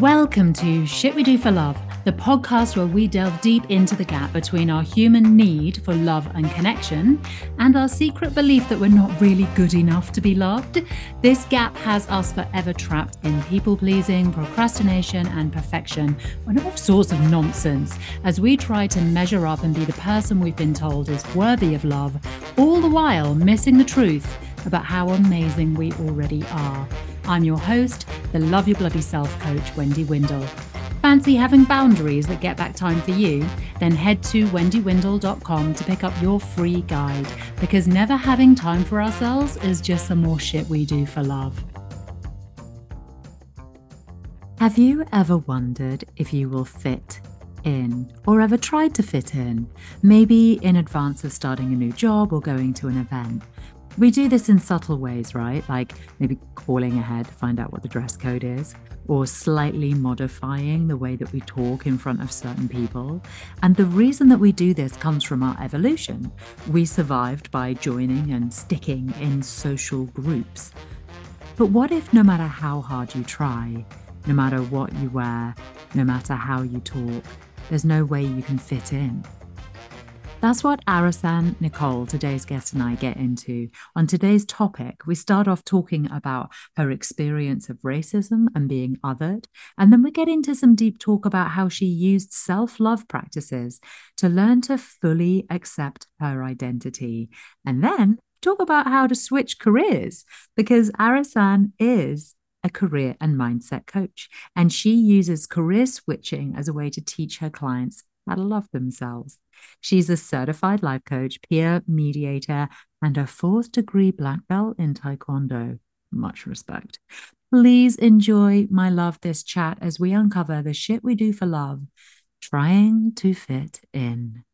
Welcome to Shit We Do for Love, the podcast where we delve deep into the gap between our human need for love and connection and our secret belief that we're not really good enough to be loved. This gap has us forever trapped in people pleasing, procrastination, and perfection, and all sorts of nonsense as we try to measure up and be the person we've been told is worthy of love, all the while missing the truth about how amazing we already are. I'm your host, the Love Your Bloody Self coach, Wendy Windle. Fancy having boundaries that get back time for you? Then head to wendywindle.com to pick up your free guide because never having time for ourselves is just some more shit we do for love. Have you ever wondered if you will fit in or ever tried to fit in? Maybe in advance of starting a new job or going to an event. We do this in subtle ways, right? Like maybe calling ahead to find out what the dress code is, or slightly modifying the way that we talk in front of certain people. And the reason that we do this comes from our evolution. We survived by joining and sticking in social groups. But what if no matter how hard you try, no matter what you wear, no matter how you talk, there's no way you can fit in? That's what Arissan Nicole, today's guest, and I get into. On today's topic, we start off talking about her experience of racism and being othered. And then we get into some deep talk about how she used self love practices to learn to fully accept her identity. And then talk about how to switch careers because Arissan is a career and mindset coach. And she uses career switching as a way to teach her clients how to love themselves. She's a certified life coach, peer mediator, and a fourth degree black belt in Taekwondo. Much respect. Please enjoy my love this chat as we uncover the shit we do for love, trying to fit in.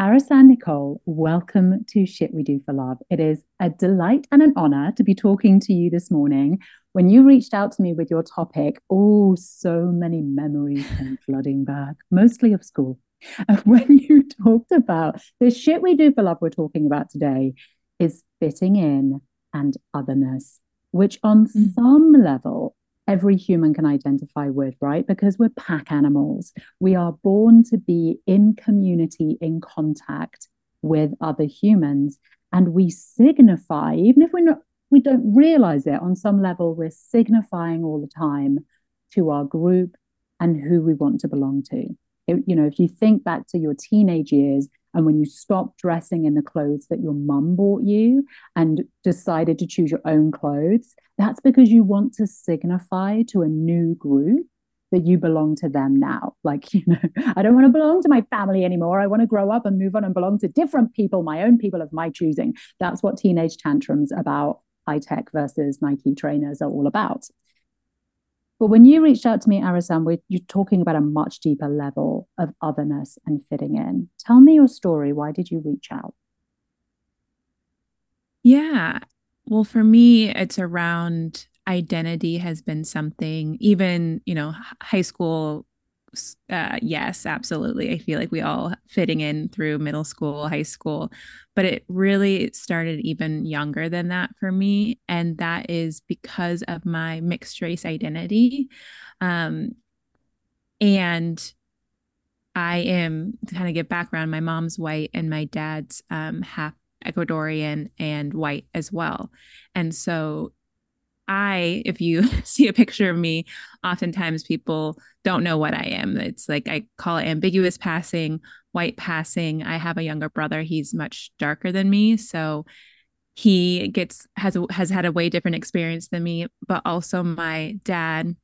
Arissan Nicole, welcome to Shit We Do for Love. It is a delight and an honor to be talking to you this morning. When you reached out to me with your topic, oh, so many memories came flooding back, mostly of school. And when you talked about the shit we do for love, we're talking about today is fitting in and otherness, which on mm. some level, every human can identify with, right? Because we're pack animals. We are born to be in community, in contact with other humans. And we signify, even if we're not, we don't realize it on some level, we're signifying all the time to our group and who we want to belong to you know, if you think back to your teenage years and when you stopped dressing in the clothes that your mum bought you and decided to choose your own clothes, that's because you want to signify to a new group that you belong to them now. Like, you know, I don't want to belong to my family anymore. I want to grow up and move on and belong to different people, my own people of my choosing. That's what teenage tantrums about Hi Tec versus Nike trainers are all about. But when you reached out to me, Arissan, you're talking about a much deeper level of otherness and fitting in. Tell me your story. Why did you reach out? Yeah. Well, for me, it's around identity has been something, even, you know, high school uh, yes, absolutely. I feel like we all fitting in through middle school, high school, but it really started even younger than that for me. And that is because of my mixed race identity. Um, and I am to kind of give background, my mom's white and my dad's um, half Ecuadorian and white as well. And so I, if you see a picture of me, oftentimes people don't know what I am. It's like I call it ambiguous passing, white passing. I have a younger brother. He's much darker than me. So he gets has has had a way different experience than me, but also my dad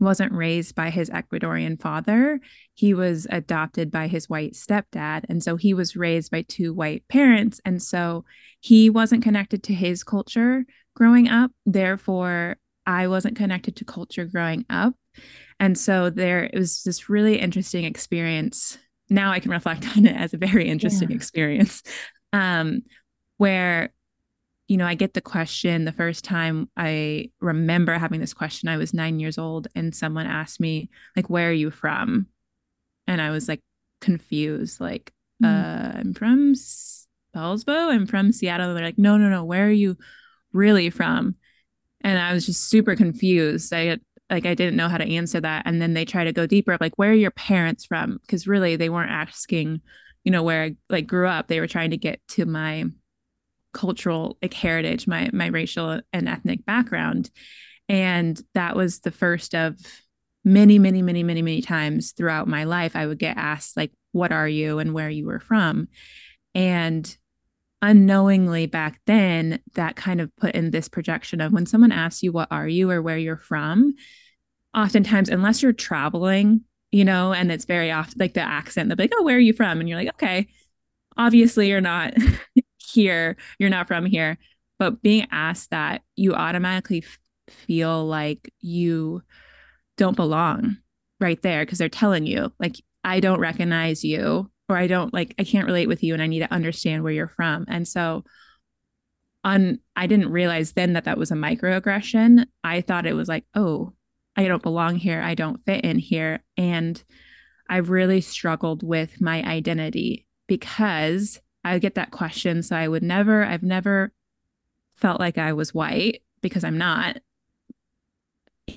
wasn't raised by his Ecuadorian father. He was adopted by his white stepdad. And so he was raised by two white parents. And so he wasn't connected to his culture growing up. Therefore, I wasn't connected to culture growing up. And so there it was this really interesting experience. Now I can reflect on it as a very interesting yeah. experience. Um, where you know, I get the question the first time I remember having this question, I was nine years old, and someone asked me, like, where are you from? And I was like confused, like, mm. uh, I'm from Bellsbow, I'm from Seattle. They're like, no, no, no, where are you really from? And I was just super confused. I like I didn't know how to answer that. And then they try to go deeper, like, where are your parents from? Because really they weren't asking, you know, where I like grew up. They were trying to get to my cultural like heritage, my my racial and ethnic background. And that was the first of many, many, many, many, many times throughout my life. I would get asked, like, what are you and where you were from? And unknowingly back then that kind of put in this projection of when someone asks you what are you or where you're from? oftentimes unless you're traveling you know and it's very often like the accent they're like oh where are you from? And you're like okay obviously you're not here you're not from here. But being asked that you automatically f- feel like you don't belong right there because they're telling you like i don't recognize you or I don't like I can't relate with you and I need to understand where you're from. And so on I didn't realize then that that was a microaggression. I thought it was like, "Oh, I don't belong here. I don't fit in here." And I've really struggled with my identity because I get that question so I would never I've never felt like I was white because I'm not.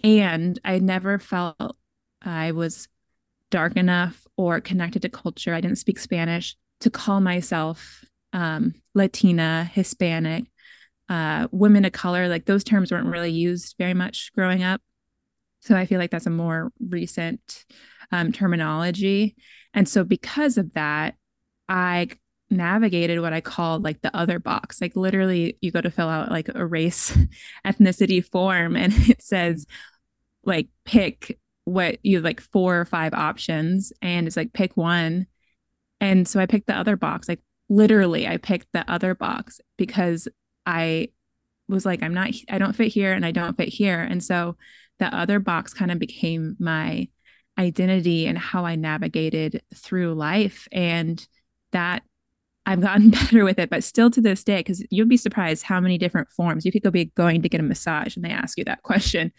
And I never felt I was dark enough or connected to culture. I didn't speak Spanish to call myself um, Latina, Hispanic, uh, women of color. Like those terms weren't really used very much growing up. So I feel like that's a more recent um, terminology. And so because of that, I navigated what I called like the other box. Like literally, you go to fill out like a race ethnicity form and it says, like, pick what you have like four or five options and it's like pick one. And so i picked the other box like literally i picked the other box because i was like i'm not i don't fit here and i don't fit here. And so the other box kind of became my identity and how i navigated through life and that I've gotten better with it, but still to this day, because you'd be surprised how many different forms. You could go be going to get a massage and they ask you that question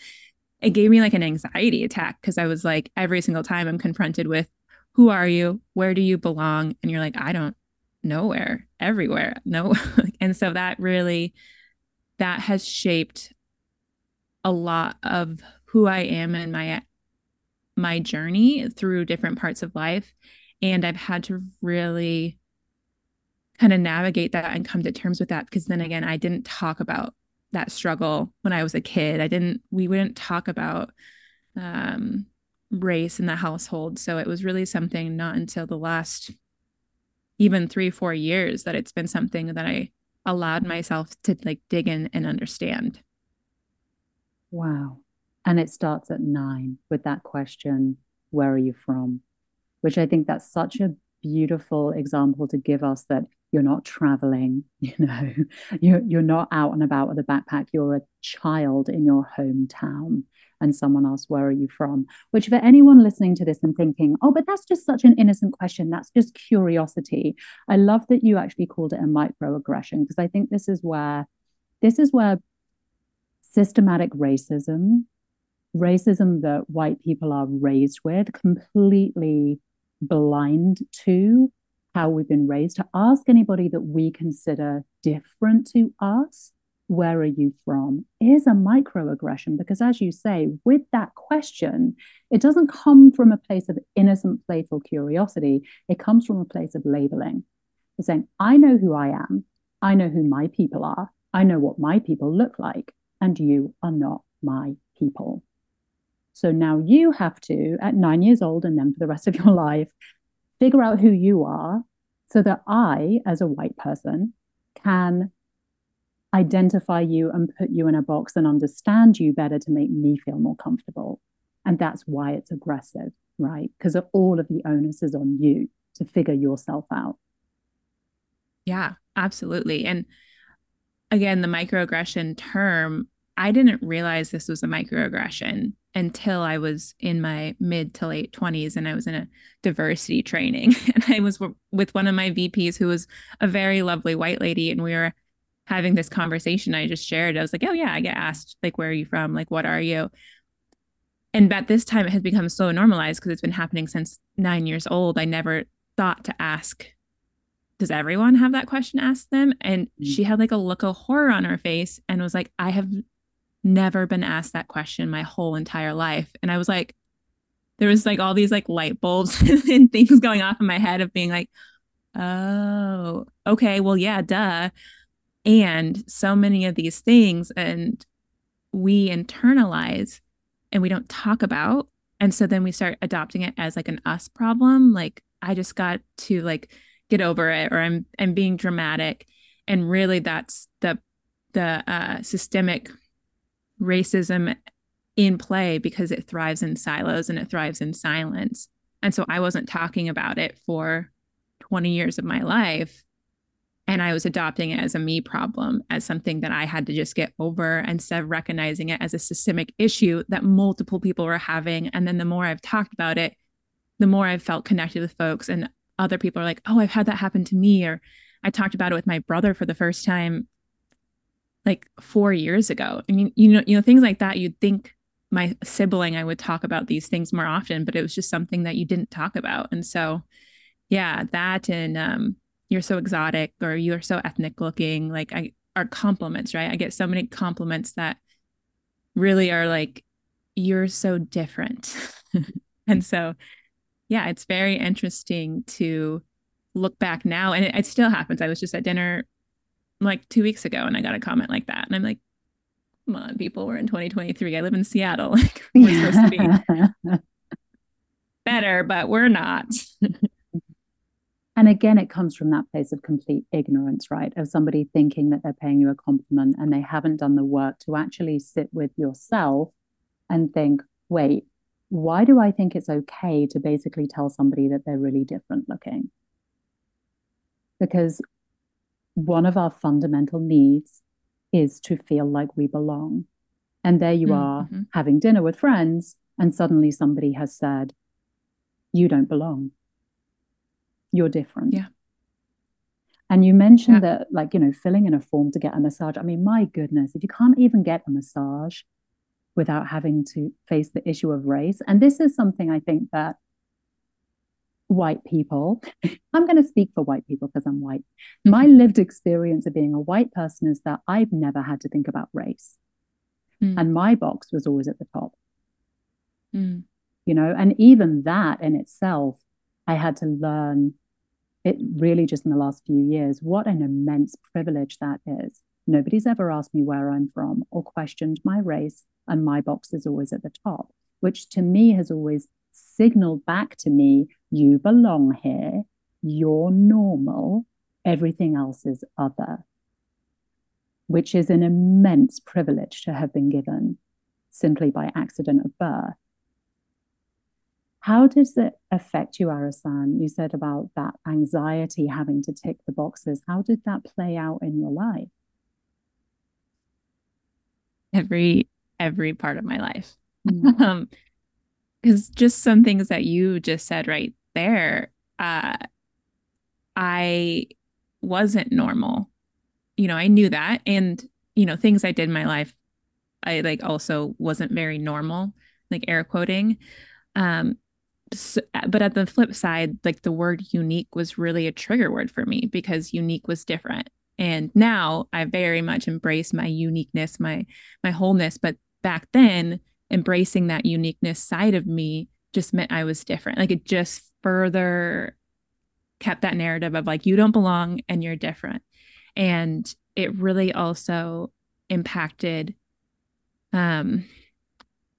it gave me like an anxiety attack because I was like, every single time I'm confronted with, who are you? Where do you belong? And you're like, I don't nowhere, everywhere. No. and so that really, that has shaped a lot of who I am and my my journey through different parts of life and I've had to really kind of navigate that and come to terms with that because then again I didn't talk about that struggle when I was a kid. I didn't, we wouldn't talk about um, race in the household. So it was really something not until the last even three, four years that it's been something that I allowed myself to like dig in and understand. Wow. And it starts at nine with that question, where are you from? Which I think that's such a beautiful example to give us that you're not traveling you know you're, you're not out and about with a backpack you're a child in your hometown. And someone asks where are you from? Which for anyone listening to this and thinking oh but that's just such an innocent question. That's just curiosity. I love that you actually called it a microaggression because i think this is where this is where systematic racism racism that white people are raised with completely blind to how we've been raised, to ask anybody that we consider different to us, where are you from, is a microaggression. Because as you say, with that question, it doesn't come from a place of innocent, playful curiosity. It comes from a place of labeling. It's saying, I know who I am. I know who my people are. I know what my people look like. And you are not my people. So now you have to, at nine years old and then for the rest of your life, figure out who you are so that I, as a white person, can identify you and put you in a box and understand you better to make me feel more comfortable. And that's why it's aggressive, right? Because all of the onus is on you to figure yourself out. Yeah, absolutely. And again, the microaggression term, I didn't realize this was a microaggression until I was in my mid to late 20s and I was in a diversity training. And I was w- with one of my VPs who was a very lovely white lady. And we were having this conversation I just shared. I was like, oh, yeah, I get asked, like, where are you from? Like, what are you? And at this time, it has become so normalized because it's been happening since nine years old. I never thought to ask, does everyone have that question asked them? And mm-hmm. she had like a look of horror on her face and was like, I have never been asked that question my whole entire life. And I was like, there was like all these like light bulbs and things going off in my head of being like, oh, okay, well, yeah, duh. And so many of these things, and we internalize and we don't talk about. And so then we start adopting it as like an us problem. Like, I just got to like get over it, or I'm I'm being dramatic. And really that's the the uh, systemic racism in play because it thrives in silos and it thrives in silence. And so I wasn't talking about it for 20 years of my life. And I was adopting it as a me problem, as something that I had to just get over instead of recognizing it as a systemic issue that multiple people were having. And then the more I've talked about it, the more I've felt connected with folks. And other people are like, oh, I've had that happen to me. Or I talked about it with my brother for the first time like four years ago. I mean, you know, you know, things like that, you'd think my sibling, I would talk about these things more often, but it was just something that you didn't talk about. And so, yeah, that and um, you're so exotic or you're so ethnic looking, like I are compliments, right? I get so many compliments that really are like, you're so different. and so, yeah, it's very interesting to look back now. And it, it still happens. I was just at dinner like two weeks ago and I got a comment like that. And I'm like, come on, people, we're in 2023. I live in Seattle. Like we're supposed to be better, but we're not. and again, it comes from that place of complete ignorance, right? Of somebody thinking that they're paying you a compliment and they haven't done the work to actually sit with yourself and think, wait, why do I think it's okay to basically tell somebody that they're really different looking? Because one of our fundamental needs is to feel like we belong. And there you mm-hmm. are having dinner with friends, and suddenly somebody has said, You don't belong. You're different. Yeah. And you mentioned yeah. that, like, you know, filling in a form to get a massage. I mean, my goodness, if you can't even get a massage without having to face the issue of race, and this is something I think that white people, I'm going to speak for white people because I'm white. My mm-hmm. lived experience of being a white person is that I've never had to think about race. Mm. And my box was always at the top. Mm. You know, and even that in itself, I had to learn it really just in the last few years what an immense privilege that is. Nobody's ever asked me where I'm from or questioned my race, and my box is always at the top, which to me has always signaled back to me, you belong here, you're normal, everything else is other, which is an immense privilege to have been given simply by accident of birth. How does it affect you, Arissan? You said about that anxiety having to tick the boxes. How did that play out in your life? Every every part of my life. Mm. um, because just some things that you just said right there uh i wasn't normal. You know i knew that and you know things i did in my life i like also wasn't very normal like air quoting um so, but at the flip side like the word unique was really a trigger word for me because unique was different. And now i very much embrace my uniqueness my my wholeness but back then embracing that uniqueness side of me just meant I was different. Like it just further kept that narrative of like, you don't belong and you're different. And it really also impacted, um,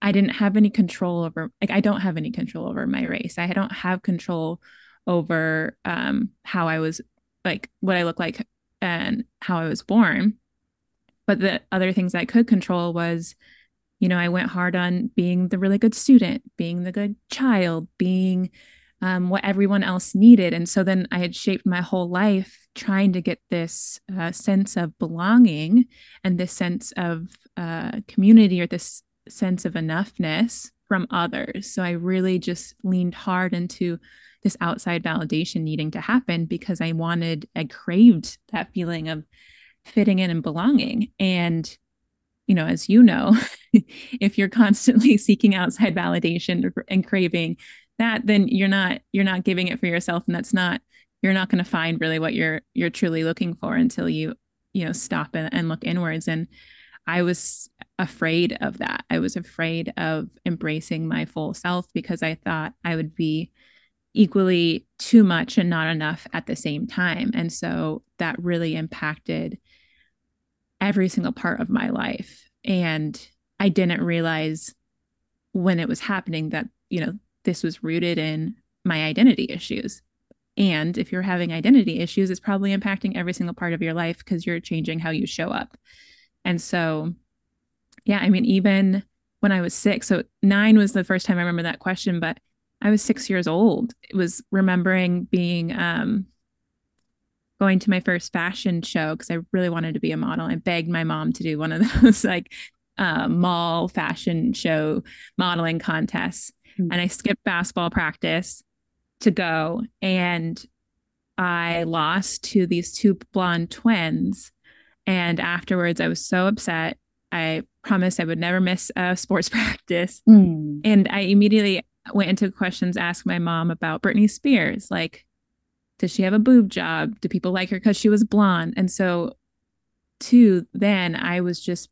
I didn't have any control over, like, I don't have any control over my race. I don't have control over um, how I was, like, what I look like and how I was born. But the other things I could control was you know, I went hard on being the really good student, being the good child, being um, what everyone else needed. And so then I had shaped my whole life trying to get this uh, sense of belonging and this sense of uh, community or this sense of enoughness from others. So I really just leaned hard into this outside validation needing to happen because I wanted, I craved that feeling of fitting in and belonging. And you know, as you know, if you're constantly seeking outside validation and craving that, then you're not you're not giving it for yourself, and that's not you're not going to find really what you're you're truly looking for until you you know stop and, and look inwards. And I was afraid of that. I was afraid of embracing my full self because I thought I would be equally too much and not enough at the same time. And so that really impacted every single part of my life. And I didn't realize when it was happening that, you know, this was rooted in my identity issues. And if you're having identity issues, it's probably impacting every single part of your life because you're changing how you show up. And so, yeah, I mean, even when I was six, so nine was the first time I remember that question, but I was six years old. It was remembering being um, going to my first fashion show because I really wanted to be a model. I begged my mom to do one of those like uh, mall fashion show modeling contests. Mm-hmm. And I skipped basketball practice to go. And I lost to these two blonde twins. And afterwards, I was so upset. I promised I would never miss a sports practice. Mm. And I immediately went into questions, asked my mom about Britney Spears. Like, does she have a boob job? Do people like her because she was blonde? And so, too, then I was just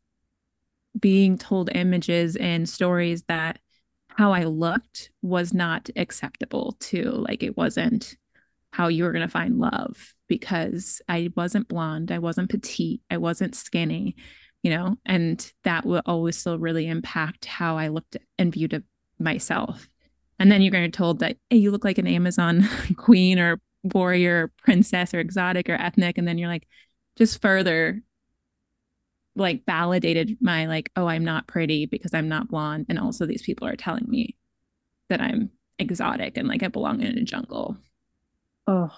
being told images and stories that how I looked was not acceptable to like it wasn't how you were going to find love because I wasn't blonde, I wasn't petite, I wasn't skinny, you know, and that will always still really impact how I looked and viewed myself. And then you're going to be told that, hey, you look like an Amazon queen or warrior, princess or exotic or ethnic. And then you're like, just further like validated my like, oh, I'm not pretty because I'm not blonde. And also these people are telling me that I'm exotic and like I belong in a jungle. Oh.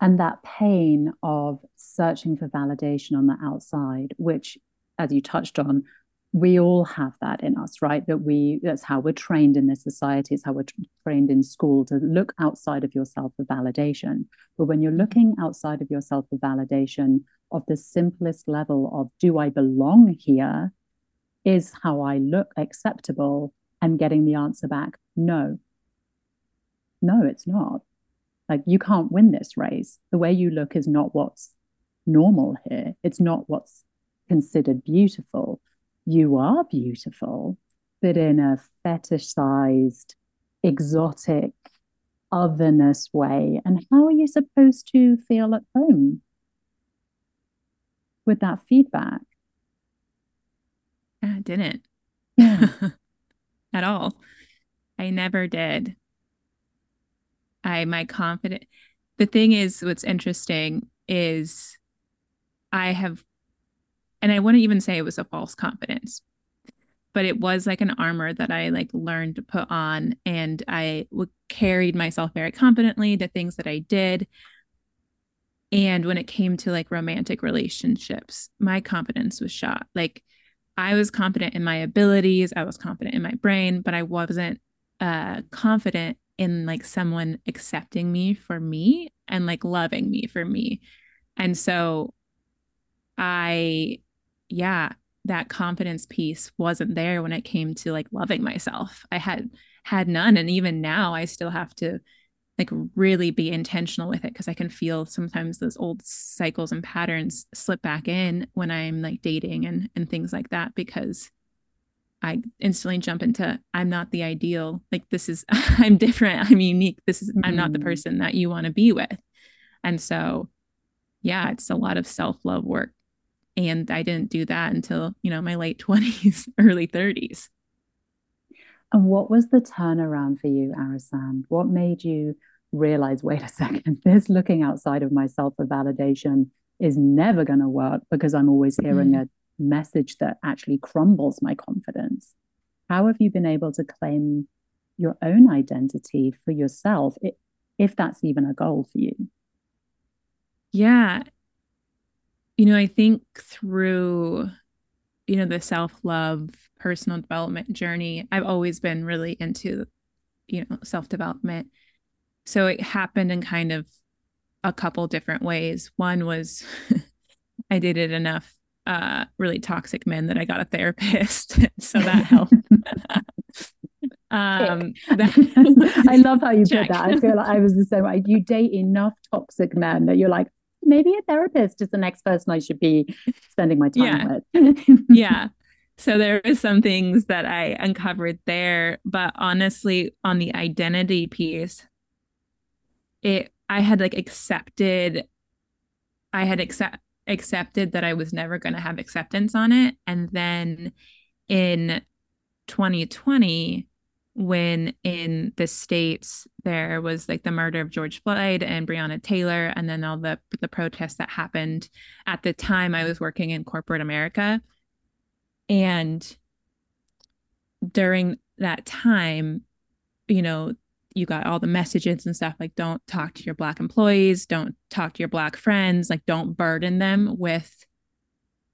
And that pain of searching for validation on the outside, which, as you touched on, we all have that in us, right? That we, that's how we're trained in this society. It's how we're trained in school to look outside of yourself for validation. But when you're looking outside of yourself for validation of the simplest level of, do I belong here? Is how I look acceptable? And getting the answer back, no. No, it's not. Like, you can't win this race. The way you look is not what's normal here, it's not what's considered beautiful you are beautiful, but in a fetishized, exotic, otherness way. And how are you supposed to feel at home with that feedback? I didn't. Yeah. at all. I never did. I my confident the thing is what's interesting is I have and I wouldn't even say it was a false confidence, but it was like an armor that I like learned to put on, and I w- carried myself very confidently to things that I did. And when it came to like romantic relationships, my confidence was shot. Like I was confident in my abilities, I was confident in my brain, but I wasn't uh, confident in like someone accepting me for me and like loving me for me. And so I yeah, that confidence piece wasn't there when it came to like loving myself. I had had none and even now I still have to like really be intentional with it because I can feel sometimes those old cycles and patterns slip back in when I'm like dating and and things like that because I instantly jump into I'm not the ideal. Like this is I'm different. I'm unique. This is. I'm not the mm-hmm. person that you want to be with. And so yeah, it's a lot of self-love work and i didn't do that until you know my late 20s early 30s and what was the turnaround for you arissan? What made you realize wait a second this looking outside of myself for validation is never going to work because i'm always hearing mm-hmm. a message that actually crumbles my confidence? How have you been able to claim your own identity for yourself if that's even a goal for you? Yeah you know, I think through, you know, the self love, personal development journey, I've always been really into, you know, self development. So it happened in kind of a couple different ways. One was I dated enough uh, really toxic men that I got a therapist. so that helped. um, that- I love how you put that. I feel like I was the same way. You date enough toxic men that you're like, maybe a therapist is the next person I should be spending my time yeah. with. yeah. So there is some things that I uncovered there, but honestly, on the identity piece, it I had like accepted I had accept accepted that I was never going to have acceptance on it. And then in 2020, when in the states there was like the murder of George Floyd and Breonna Taylor, and then all the the protests that happened. At the time, I was working in corporate America, and during that time, you know, you got all the messages and stuff like don't talk to your black employees, don't talk to your black friends, like don't burden them with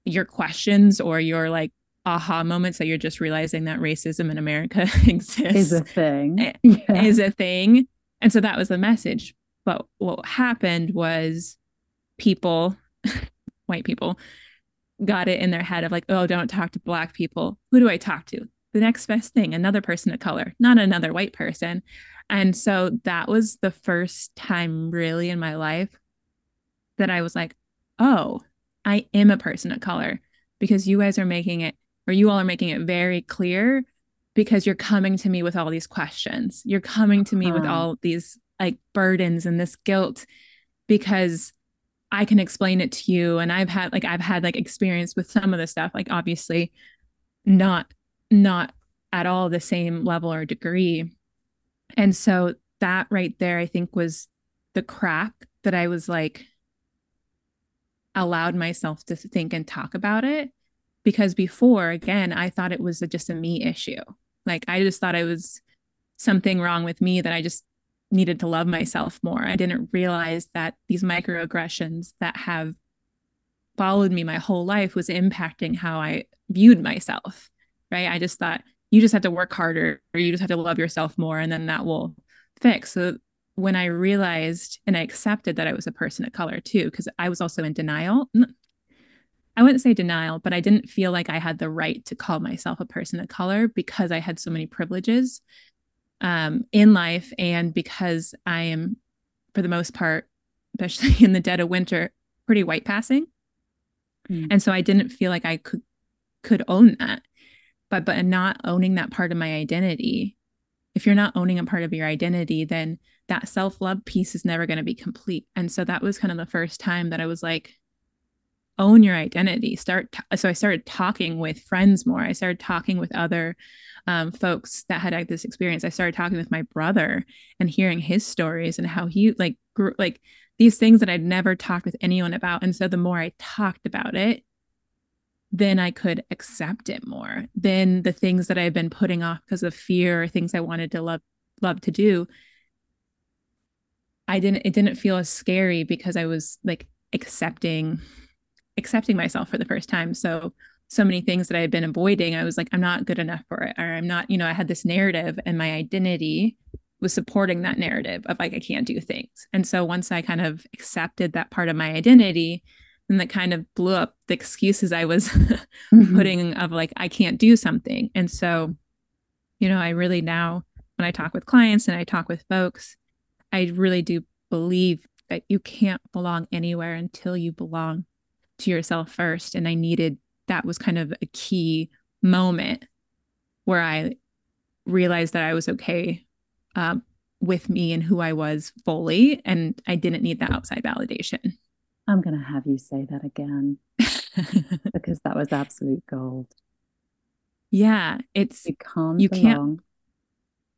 your questions or your like aha moments that you're just realizing that racism in America exists is a thing. Eh, yeah. Is a thing. And so that was the message. But what happened was people, white people, got it in their head of like, oh, don't talk to black people. Who do I talk to? The next best thing, another person of color, not another white person. And so that was the first time really in my life that I was like, oh, I am a person of color because you guys are making it, or you all are making it very clear because you're coming to me with all these questions. You're coming to me huh. with uh-huh. all these like burdens and this guilt because I can explain it to you. And I've had like, I've had like experience with some of the stuff, like obviously not, not at all the same level or degree and so that right there, I think was the crack that I was like, allowed myself to think and talk about it. Because before, again, I thought it was a, just a me issue. Like I just thought it was something wrong with me that I just needed to love myself more. I didn't realize that these microaggressions that have followed me my whole life was impacting how I viewed myself. Right. I just thought you just have to work harder or you just have to love yourself more and then that will fix so when i realized and i accepted that i was a person of color too because i was also in denial i wouldn't say denial but i didn't feel like i had the right to call myself a person of color because i had so many privileges um, in life and because i am for the most part especially in the dead of winter pretty white passing. Mm. and so i didn't feel like i could could own that. But but not owning that part of my identity if you're not owning a part of your identity then that self-love piece is never going to be complete. And so that was kind of the first time that i was like own your identity. Start t- so i started talking with friends more. I started talking with other um, folks that had, had this experience. I started talking with my brother and hearing his stories and how he like grew like these things that i'd never talked with anyone about. And so the more i talked about it then I could accept it more. Then the things that I've been putting off because of fear or things I wanted to love love to do, I didn't it didn't feel as scary because I was like accepting accepting myself for the first time. So so many things that I had been avoiding, I was like, I'm not good enough for it, or I'm not, you know, I had this narrative and my identity was supporting that narrative of like I can't do things. And so once I kind of accepted that part of my identity, and that kind of blew up the excuses I was mm-hmm. putting of like I can't do something. And so, you know, I really now when I talk with clients and I talk with folks, I really do believe that you can't belong anywhere until you belong to yourself first. And I needed that was kind of a key moment where I realized that I was okay um, with me and who I was fully, and I didn't need that outside validation. I'm going to have you say that again because that was absolute gold. Yeah, it's you can't you belong. can't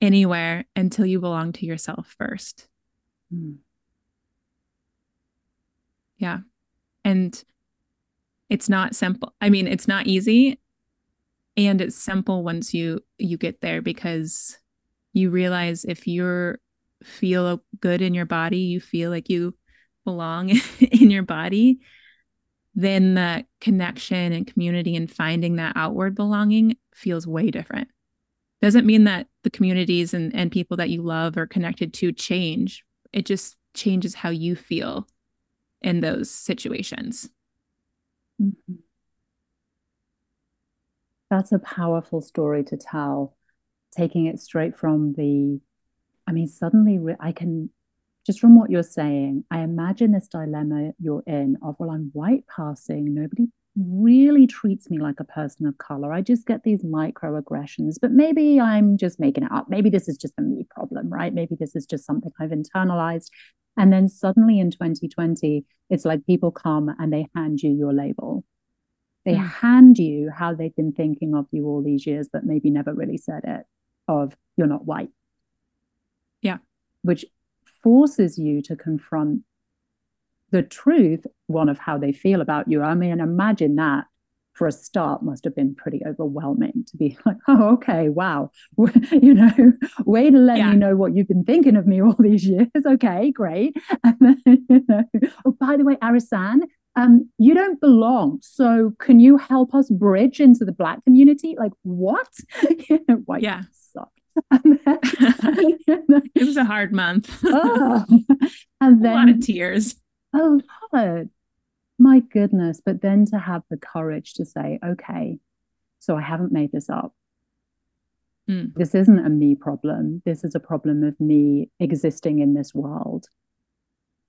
anywhere until you belong to yourself first. Mm. Yeah. And it's not simple. I mean, it's not easy and it's simple once you you get there because you realize if you're feel good in your body, you feel like you belong in your body, then the connection and community and finding that outward belonging feels way different. Doesn't mean that the communities and, and people that you love or connected to change. It just changes how you feel in those situations. Mm-hmm. That's a powerful story to tell, taking it straight from the, I mean, suddenly I can just from what you're saying, I imagine this dilemma you're in of, well, I'm white passing. Nobody really treats me like a person of color. I just get these microaggressions, but maybe I'm just making it up. Maybe this is just a me problem, right? Maybe this is just something I've internalized. And then suddenly in 2020, it's like people come and they hand you your label. They mm. hand you how they've been thinking of you all these years, but maybe never really said it of you're not white. Yeah. Which forces you to confront the truth, one of how they feel about you. I mean, imagine that for a start must have been pretty overwhelming to be like, oh, okay, wow, you know, way to let yeah. me know what you've been thinking of me all these years. Okay, great. And then, you know, oh, by the way, Arissan, um, you don't belong. So can you help us bridge into the black community? Like what? you know, white yeah. suck. Then, it was a hard month. oh. And then a lot of tears. A lot. My goodness. But then to have the courage to say, okay, so I haven't made this up. Mm. This isn't a me problem. This is a problem of me existing in this world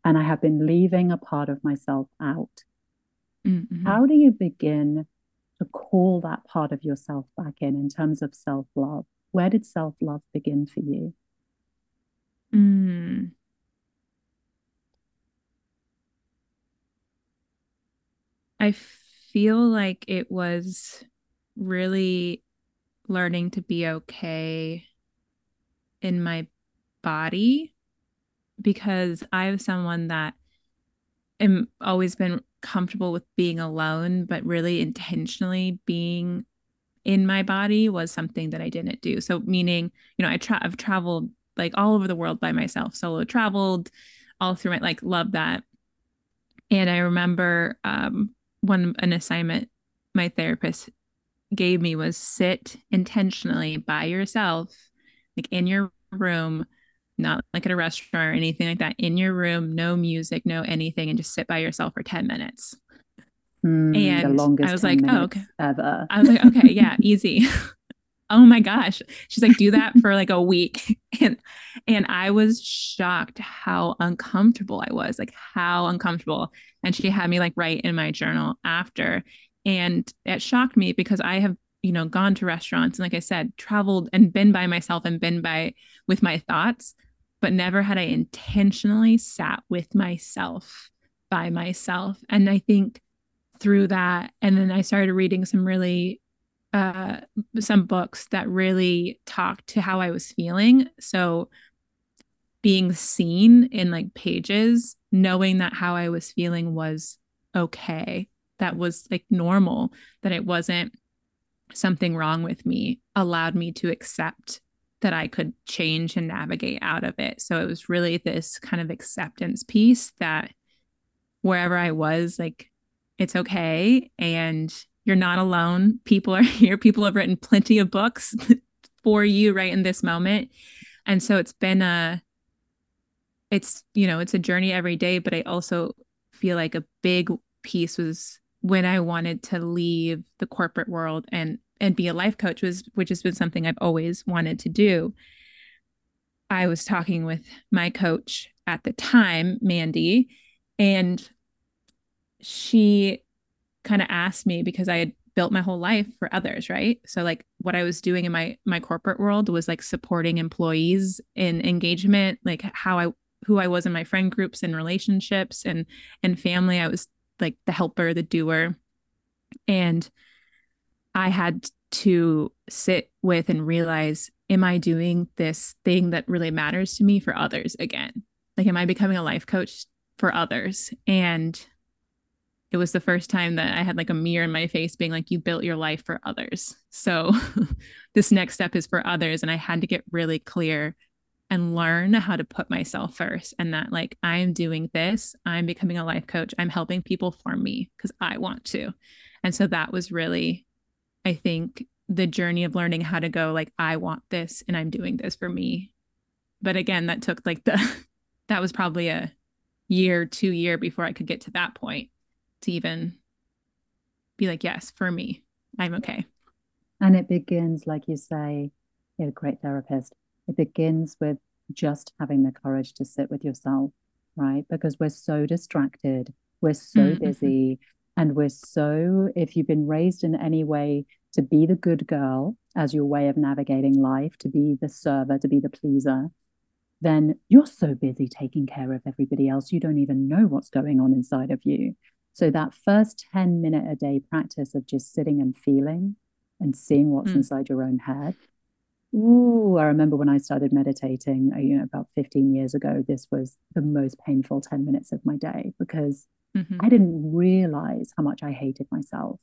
and I have been leaving a part of myself out. Mm-hmm. How do you begin to call that part of yourself back in in terms of self love? Where did self love begin for you? Mm. I feel like it was really learning to be okay in my body because I'm someone that am always been comfortable with being alone, but really intentionally being in my body was something that I didn't do. So meaning, you know, I tra- I've traveled like all over the world by myself, solo traveled all through my like love that. And I remember um one an assignment my therapist gave me was sit intentionally by yourself, like in your room not like at a restaurant or anything like that, in your room, no music, no anything, and just sit by yourself for 10 minutes. Mm, and the longest I was like, oh, okay. Ever. I was like, okay, yeah, easy. oh my gosh. She's like, do that for like a week. And and I was shocked how uncomfortable I was, like how uncomfortable. And she had me like write in my journal after. And it shocked me because I have you know gone to restaurants and like i said traveled and been by myself and been by with my thoughts but never had i intentionally sat with myself by myself and i think through that and then i started reading some really uh some books that really talked to how i was feeling so being seen in like pages knowing that how i was feeling was okay that was like normal that it wasn't something wrong with me allowed me to accept that I could change and navigate out of it. So it was really this kind of acceptance piece that wherever I was, like, it's okay. And you're not alone. People are here. People have written plenty of books for you right in this moment. And so it's been a, it's, you know, it's a journey every day. But I also feel like a big piece was when I wanted to leave the corporate world and and be a life coach was which has been something I've always wanted to do. I was talking with my coach at the time, Mandy, and she kind of asked me because I had built my whole life for others, right? So like what I was doing in my my corporate world was like supporting employees in engagement, like how I who I was in my friend groups and relationships and and family. I was like the helper, the doer. And I had to sit with and realize am I doing this thing that really matters to me for others again? Like, am I becoming a life coach for others? And it was the first time that I had like a mirror in my face being like, you built your life for others. So this next step is for others. And I had to get really clear and learn how to put myself first and that like I'm doing this, I'm becoming a life coach, I'm helping people for me because I want to. And so that was really, I think, the journey of learning how to go like, I want this and I'm doing this for me. But again, that took like the, that was probably a year, two year before I could get to that point to even be like, yes, for me, I'm okay. And it begins, like you say, you're a great therapist it begins with just having the courage to sit with yourself, right? Because we're so distracted, we're so mm-hmm. busy, and we're so, if you've been raised in any way to be the good girl as your way of navigating life, to be the server, to be the pleaser, then you're so busy taking care of everybody else, you don't even know what's going on inside of you. So, that first 10 minute a day practice of just sitting and feeling and seeing what's mm. inside your own head. Ooh, I remember when I started meditating, uh, you know, about 15 years ago, this was the most painful 10 minutes of my day because mm-hmm. I didn't realize how much I hated myself.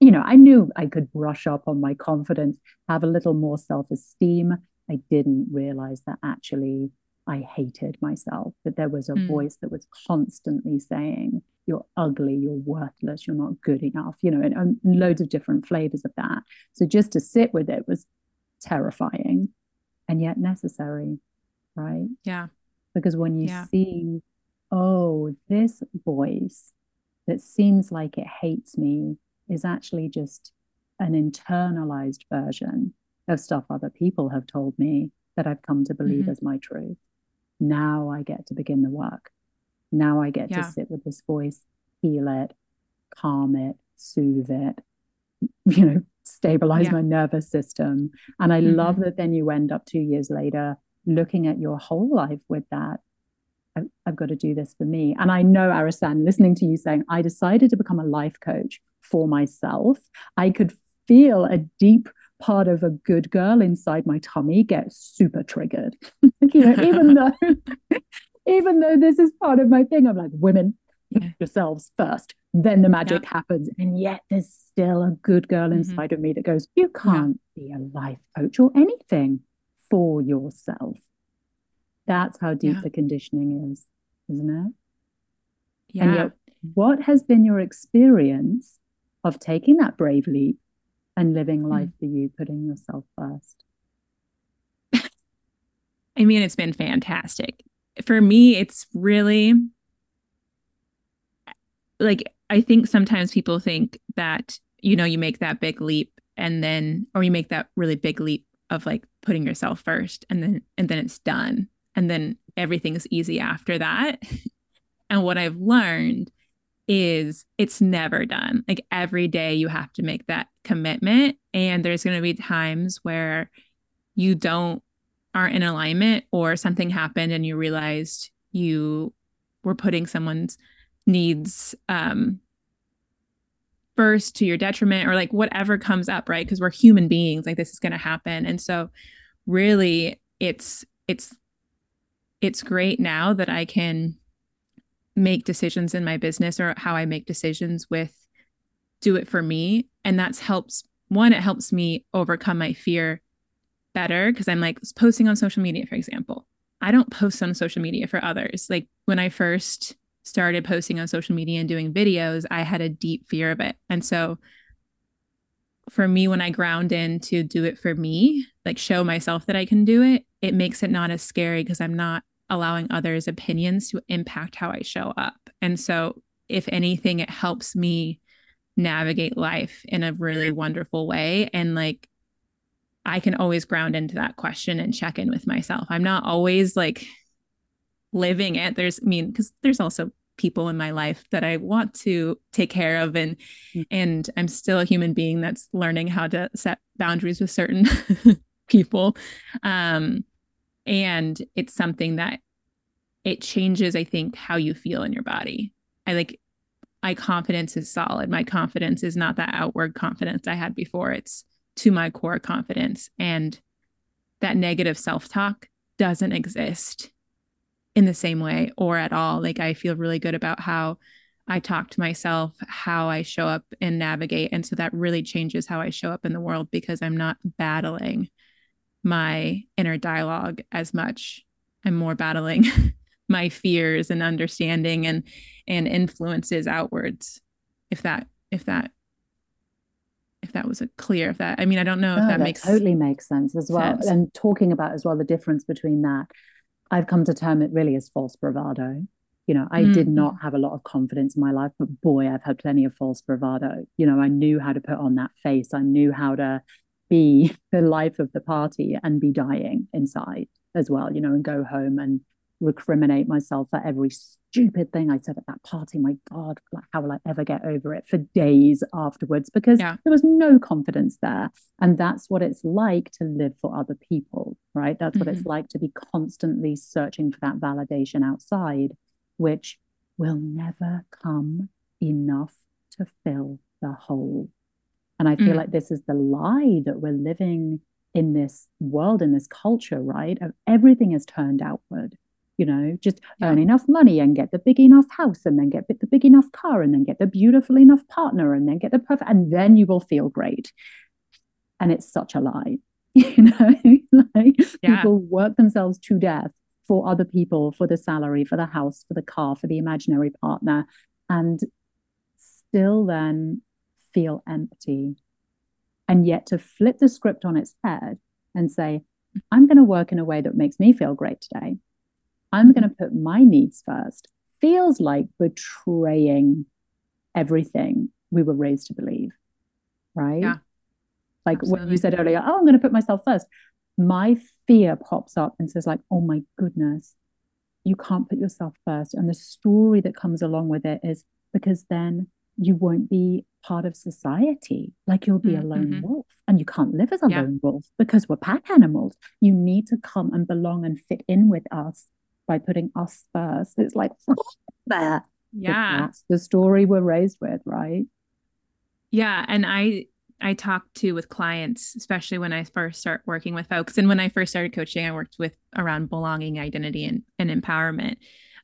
You know, I knew I could brush up on my confidence, have a little more self esteem. I didn't realize that actually I hated myself, that there was a mm. voice that was constantly saying, You're ugly, you're worthless, you're not good enough, you know, and, and loads of different flavors of that. So just to sit with it was terrifying and yet necessary, right? Yeah. Because when you yeah. see, oh, this voice that seems like it hates me is actually just an internalized version of stuff other people have told me that I've come to believe mm-hmm. as my truth. Now I get to begin the work. Now I get yeah. to sit with this voice, heal it, calm it, soothe it, you know, stabilize yeah. my nervous system. And I mm-hmm. love that then you end up two years later looking at your whole life with that. I, have got to do this for me. And I know, Arissan, listening to you saying, I decided to become a life coach for myself. I could feel a deep part of a good girl inside my tummy get super triggered. you know, even though even though this is part of my thing, I'm like, women, yourselves first, then the magic yeah. happens. And yet there's still a good girl mm-hmm. inside mm-hmm. of me that goes, You can't yeah. be a life coach or anything for yourself. That's how deep yeah. the conditioning is, isn't it? Yeah. And yet, what has been your experience of taking that brave leap and living life mm. for you, putting yourself first? I mean, it's been fantastic. For me, it's really like I think sometimes people think that, you know, you make that big leap and then or you make that really big leap of like putting yourself first and then and then it's done. And then everything's easy after that. and what I've learned is it's never done. Like every day you have to make that commitment and there's going to be times where you don't aren't in alignment or something happened and you realized you were putting someone's needs um first to your detriment or like whatever comes up right because we're human beings like this is going to happen and so really it's it's it's great now that i can make decisions in my business or how I make decisions with do it for me. And that's helps one, it helps me overcome my fear better because I'm like posting on social media, for example. I don't post on social media for others. Like when I first started posting on social media and doing videos, I had a deep fear of it. And so for me, when I ground in to do it for me, like show myself that I can do it, it makes it not as scary because I'm not allowing others' opinions to impact how I show up. And so, if anything, it helps me navigate life in a really mm-hmm. wonderful way. And like, I can always ground into that question and check in with myself. I'm not always like living it. There's, I mean, because there's also people in my life that I want to take care of and mm-hmm. and I'm still a human being that's learning how to set boundaries with certain people. Um and it's something that it changes i think how you feel in your body i like my confidence is solid my confidence is not that outward confidence i had before it's to my core confidence and that negative self-talk doesn't exist in the same way or at all like i feel really good about how i talk to myself how i show up and navigate and so that really changes how i show up in the world because i'm not battling my inner dialogue as much. I'm more battling my fears and understanding and and influences outwards. If that if that that was a clear if that I mean I don't know if that, that makes totally makes sense as well. Sense. And talking about as well the difference between that, I've come to term it really as false bravado. You know, I mm. did not have a lot of confidence in my life, but boy, I've had plenty of false bravado. You know, I knew how to put on that face. I knew how to be the life of the party and be dying inside as well, you know, and go home and recriminate myself for every stupid thing I said at that party. My God, like, how will I ever get over it for days afterwards? Because yeah. there was no confidence there. And that's what it's like to live for other people, right? That's mm-hmm. what it's mm-hmm. like to be constantly searching for that validation outside, which will never come enough to fill the hole. And I feel mm. like this is the lie that we're living in this world, in this culture, right? Of everything is turned outward you know just yeah. earn enough money and get the big enough house and then get the big enough car and then get the beautiful enough partner and then get the perfect and then you will feel great and it's such a lie you know like yeah. people work themselves to death for other people for the salary for the house for the car for the imaginary partner and still then feel empty and yet to flip the script on its head and say i'm going to work in a way that makes me feel great today I'm going to put my needs first feels like betraying everything we were raised to believe. Right. Yeah. Like Absolutely. what you said earlier, oh, I'm going to put myself first. My fear pops up and says, like, oh my goodness, you can't put yourself first. And the story that comes along with it is because then you won't be part of society. Like you'll be mm-hmm. a lone mm-hmm. wolf and you can't live as a yeah. lone wolf because we're pack animals. You need to come and belong and fit in with us by putting us first. It's like there. Yeah. That's the story we're raised with, right? Yeah. And I I talk to with clients, especially when I first start working with folks. And when I first started coaching, I worked with around belonging, identity, and, and empowerment.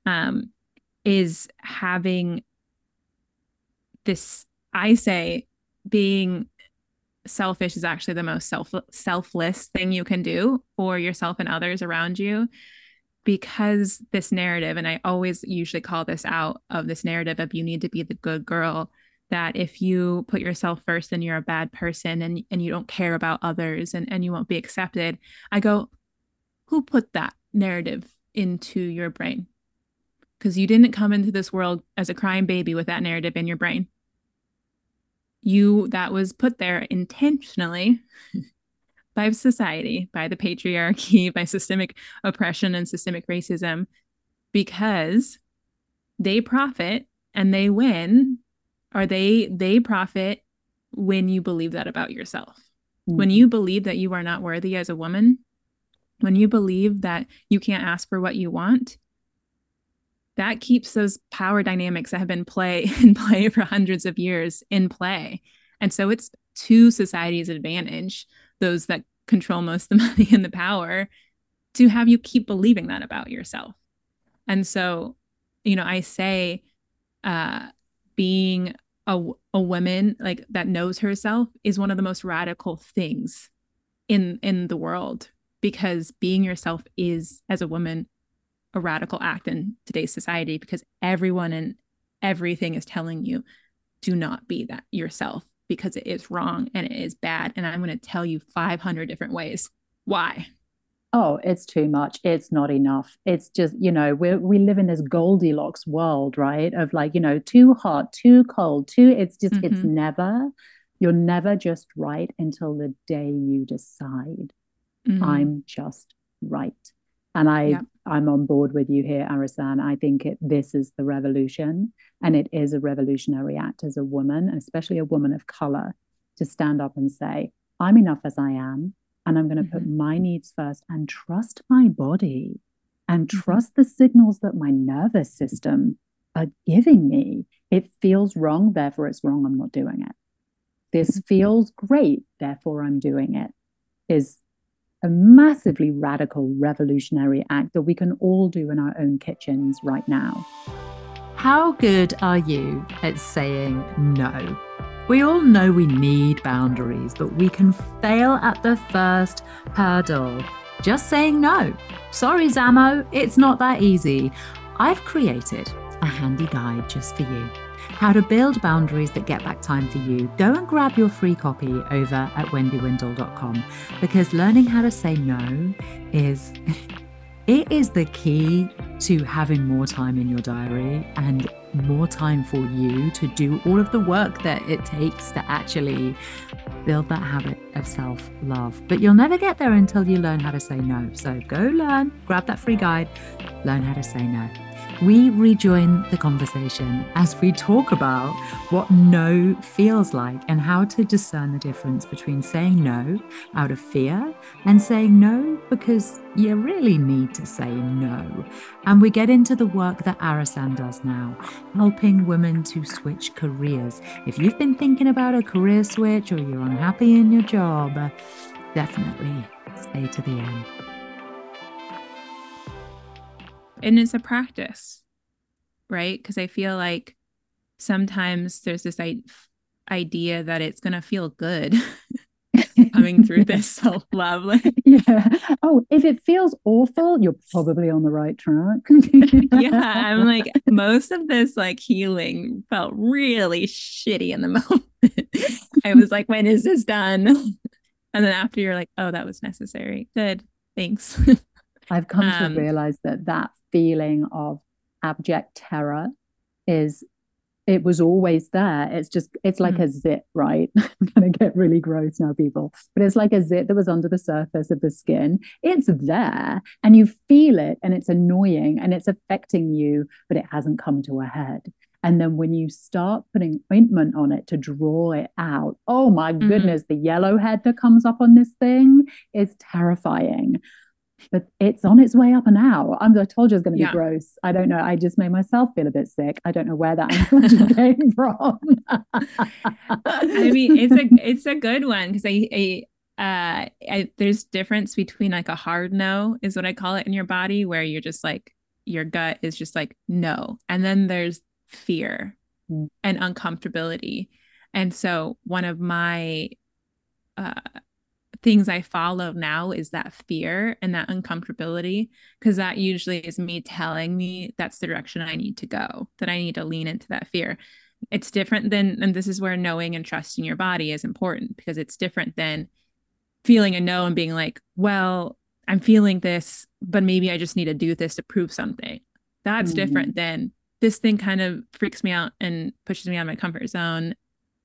Um, is having this, I say, being selfish is actually the most self selfless thing you can do for yourself and others around you because this narrative, and I always usually call this out of this narrative of you need to be the good girl, that if you put yourself first, then you're a bad person and, and you don't care about others and, and you won't be accepted. I go, who put that narrative into your brain? Because you didn't come into this world as a crying baby with that narrative in your brain. You, that was put there intentionally by society, by the patriarchy, by systemic oppression and systemic racism, because they profit and they win, or they they profit when you believe that about yourself. Mm-hmm. When you believe that you are not worthy as a woman, when you believe that you can't ask for what you want, that keeps those power dynamics that have been play in play for hundreds of years in play. And so it's to society's advantage those that control most of the money and the power to have you keep believing that about yourself. And so, you know, I say uh being a, a woman like that knows herself is one of the most radical things in in the world because being yourself is as a woman a radical act in today's society because everyone and everything is telling you do not be that yourself because it is wrong and it is bad. And I'm going to tell you 500 different ways why. Oh, it's too much. It's not enough. It's just, you know, we we live in this Goldilocks world, right? Of like, you know, too hot, too cold, too, it's just, mm-hmm. it's never, you're never just right until the day you decide mm-hmm. I'm just right. And I, yeah. I'm on board with you here, Arissan. I think it, this is the revolution, and it is a revolutionary act as a woman, especially a woman of color, to stand up and say, "I'm enough as I am, and I'm going to mm-hmm. put my needs first and trust my body, and mm-hmm. trust the signals that my nervous system are giving me. It feels wrong, therefore it's wrong. I'm not doing it. This feels great, therefore I'm doing it." Is a massively radical, revolutionary act that we can all do in our own kitchens right now. How good are you at saying no? We all know we need boundaries, but we can fail at the first hurdle. Just saying no. Sorry, Zamo, it's not that easy. I've created a handy guide just for you how to build boundaries that get back time for you, go and grab your free copy over at wendywindle.com because learning how to say no is it is the key to having more time in your diary and more time for you to do all of the work that it takes to actually build that habit of self love. But you'll never get there until you learn how to say no. So go learn, grab that free guide, learn how to say no we rejoin the conversation as we talk about what no feels like and how to discern the difference between saying no out of fear and saying no because you really need to say no. And we get into the work that Arissan does now, helping women to switch careers. If you've been thinking about a career switch or you're unhappy in your job, definitely stay to the end and it's a practice right? Because i feel like sometimes there's this idea that it's going to feel good coming through this self love like yeah. Oh if it feels awful you're probably on the right track. Yeah i'm like most of this like healing felt really shitty in the moment. I was like when is this done? And then after you're like oh that was necessary. Good. Thanks. I've come um, to realize that that feeling of abject terror is it was always there. It's just it's like mm. a zit, right? I'm gonna get really gross now, people. But it's like a zit that was under the surface of the skin. It's there and you feel it and it's annoying and it's affecting you, but it hasn't come to a head. And then when you start putting ointment on it to draw it out, oh my mm-hmm. goodness, the yellow head that comes up on this thing is terrifying but it's on its way up and out. I'm, I told you it's going to be yeah. gross. I don't know. I just made myself feel a bit sick. I don't know where that came from. I mean, it's a it's a good one because I, I uh I, there's difference between like a hard no is what I call it in your body where you're just like your gut is just like no, and then there's fear mm. and uncomfortability. And so one of my uh things I follow now is that fear and that uncomfortability, because that usually is me telling me that's the direction I need to go, that I need to lean into that fear. It's different than, and this is where knowing and trusting your body is important because it's different than feeling a no and being like, well, I'm feeling this, but maybe I just need to do this to prove something. That's mm-hmm. different than this thing kind of freaks me out and pushes me out of my comfort zone.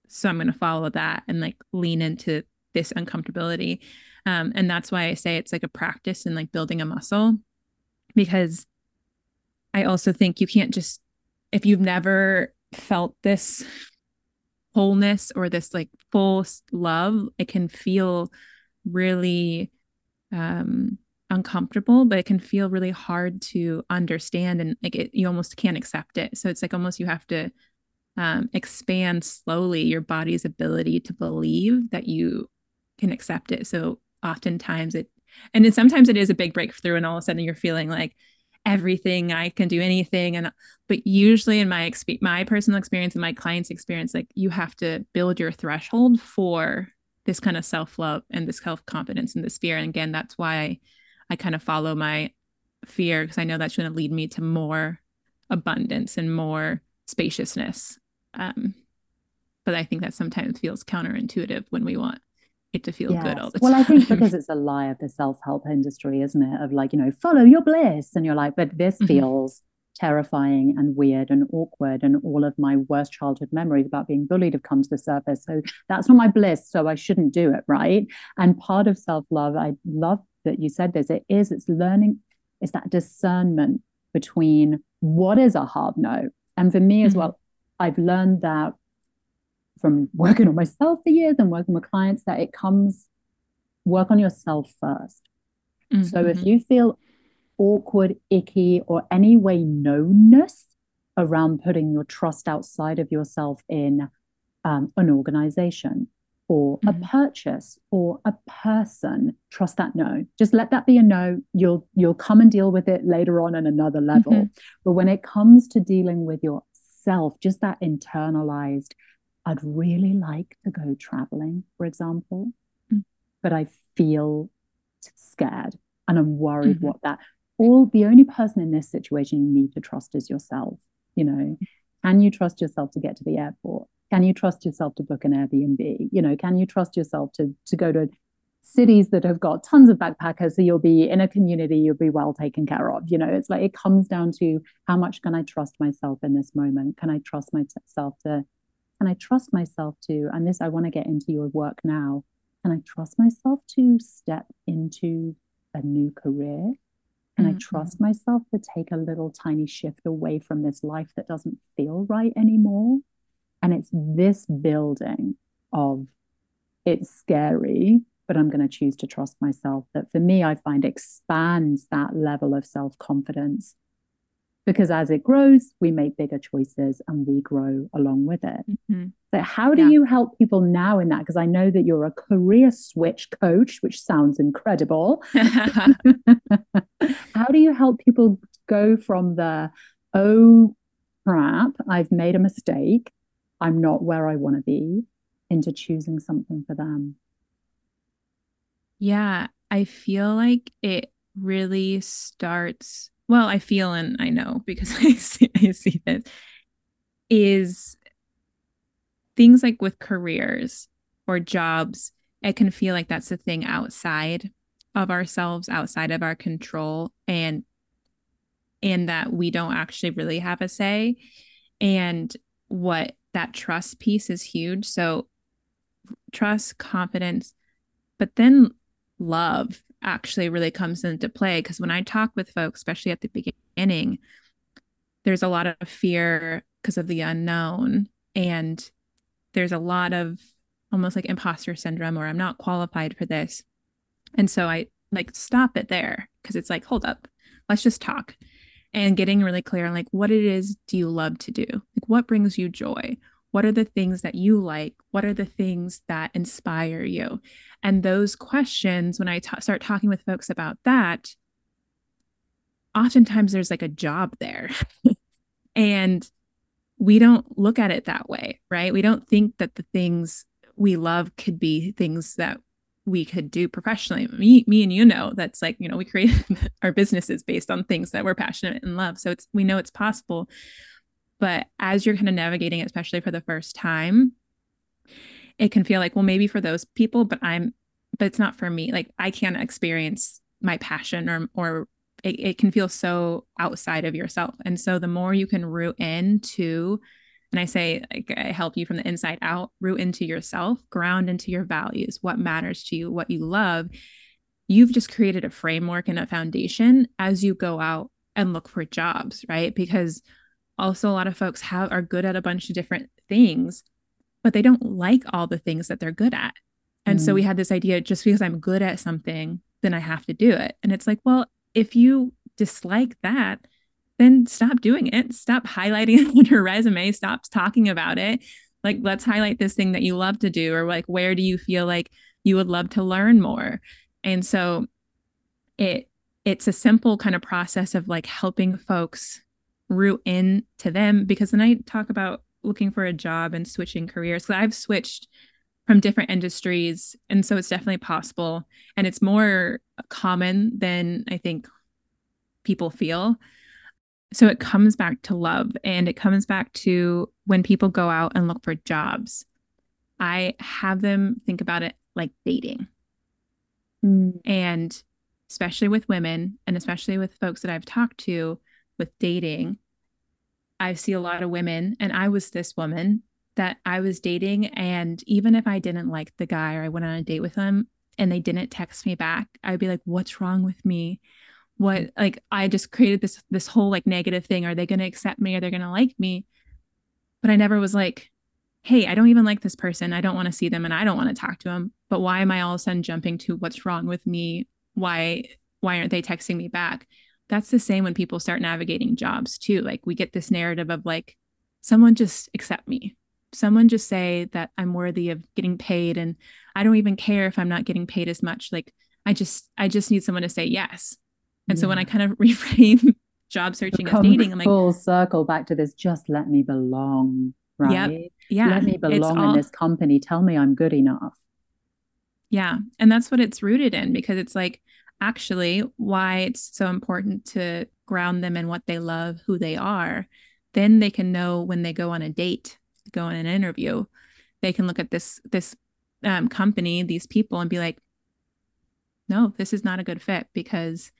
So I'm going to follow that and like lean into this uncomfortability. Um, and that's why I say it's like a practice in like building a muscle because I also think you can't just, if you've never felt this wholeness or this like full love, it can feel really um, uncomfortable, but it can feel really hard to understand and like it, you almost can't accept it. So it's like almost you have to um, expand slowly your body's ability to believe that you can accept it. So oftentimes it, and then sometimes it is a big breakthrough, and all of a sudden you're feeling like everything I can do anything. And but usually in my experience, my personal experience and my clients' experience, like you have to build your threshold for this kind of self love and this self confidence and this fear. And again, that's why I, I kind of follow my fear because I know that's going to lead me to more abundance and more spaciousness. Um, but I think that sometimes feels counterintuitive when we want it to feel yes. good all the time. Well, I think because it's a lie of the self-help industry, isn't it? Of like, you know, follow your bliss. And you're like, but this mm-hmm. feels terrifying and weird and awkward. And all of my worst childhood memories about being bullied have come to the surface. So that's not my bliss. So I shouldn't do it. Right. And part of self-love, I love that you said this, it is, it's learning, it's that discernment between what is a hard no. And for me as mm-hmm. well, I've learned that from working on myself for years and working with clients that it comes work on yourself 1st mm-hmm. So if mm-hmm. you feel awkward, icky, or any way knownness around putting your trust outside of yourself in um, an organization or mm-hmm. a purchase or a person, trust that no. Just let that be a no. You'll you'll come and deal with it later on at another level. Mm-hmm. But when it comes to dealing with yourself, just that internalized I'd really like to go traveling, for example, mm. but I feel scared and I'm worried mm-hmm. what that all the only person in this situation you need to trust is yourself. You know, can you trust yourself to get to the airport? Can you trust yourself to book an Airbnb? You know, can you trust yourself to to go to cities that have got tons of backpackers so you'll be in a community you'll be well taken care of you know it's like it comes down to how much can i trust myself in this moment can i trust myself to can i trust myself to and this i want to get into your work now can i trust myself to step into a new career can mm-hmm. i trust myself to take a little tiny shift away from this life that doesn't feel right anymore and it's this building of it's scary but I'm going to choose to trust myself. That for me, I find expands that level of self confidence because as it grows, we make bigger choices and we grow along with it. Mm-hmm. So, how do yeah. you help people now in that? Because I know that you're a career switch coach, which sounds incredible. how do you help people go from the, oh crap, I've made a mistake, I'm not where I want to be, into choosing something for them? Yeah, I feel like it really starts. Well, I feel and I know because I see, I see this is things like with careers or jobs. It can feel like that's a thing outside of ourselves, outside of our control, and and that we don't actually really have a say. And what that trust piece is huge. So trust, confidence, but then love actually really comes into play because when I talk with folks, especially at the beginning, there's a lot of fear because of the unknown. And there's a lot of almost like imposter syndrome or I'm not qualified for this. And so I like stop it there because it's like, hold up, let's just talk and getting really clear on like what it is do you love to do? Like what brings you joy? What are the things that you like? What are the things that inspire you? And those questions, when I start talking with folks about that, oftentimes there's like a job there. and we don't look at it that way, right? We don't think that the things we love could be things that we could do professionally. Me, me and you know that's like, you know, we create our businesses based on things that we're passionate and love. So it's we know it's possible. But as you're kind of navigating it, especially for the first time, it can feel like, well, maybe for those people, but I'm, but it's not for me. Like I can't experience my passion or, or it, it can feel so outside of yourself. And so the more you can root into, and I say, like, I help you from the inside out, root into yourself, ground into your values, what matters to you, what you love. You've just created a framework and a foundation as you go out and look for jobs, right? Because also a lot of folks have are good at a bunch of different things but they don't like all the things that they're good at. And mm. so we mm. had this idea just because i'm good at something then i have to do it. And it's like well if you dislike that then stop doing it. Stop highlighting it on your resume. Stop talking about it. Like let's highlight this thing that you love to do or like where do you feel like you would love to learn more? And so it it's a simple kind of process of like helping folks root in to them because then I talk about looking for a job and switching careers. So I've switched from different industries. And so it's definitely possible. And it's more common than I think people feel. So it comes back to love and it comes back to when people go out and look for jobs. I have them think about it like dating. Mm. And especially with women and especially with folks that I've talked to, with dating, I see a lot of women, and I was this woman that I was dating. And even if I didn't like the guy or I went on a date with him and they didn't text me back, I'd be like, what's wrong with me? What like I just created this this whole like negative thing. Are they gonna accept me? Are they gonna like me? But I never was like, hey, I don't even like this person. I don't want to see them and I don't want to talk to them. But why am I all of a sudden jumping to what's wrong with me? Why why aren't they texting me back? That's the same when people start navigating jobs too. Like we get this narrative of like, someone just accept me. Someone just say that I'm worthy of getting paid and I don't even care if I'm not getting paid as much. Like I just I just need someone to say yes. And yeah. so when I kind of reframe job searching as dating, I'm like full circle back to this just let me belong. Right. Yep. Yeah. Let me belong all, in this company. Tell me I'm good enough. Yeah. And that's what it's rooted in because it's like actually why it's so important to ground them in what they love, who they are. Then they can know when they go on a date, go on an interview, they can look at this this um, company, these people, and be like, no, this is not a good fit because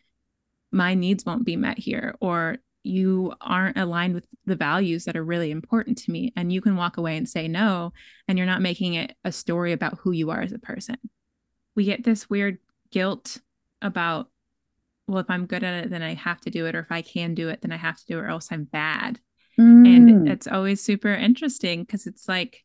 my needs won't be met here, or you aren't aligned with the values that are really important to me. And you can walk away and say no, and you're not making it a story about who you are as a person. We get this weird guilt about, well, if I'm good at it, then I have to do it. Or if I can do it, then I have to do it, or else I'm bad. Mm. And it's always super interesting because it's like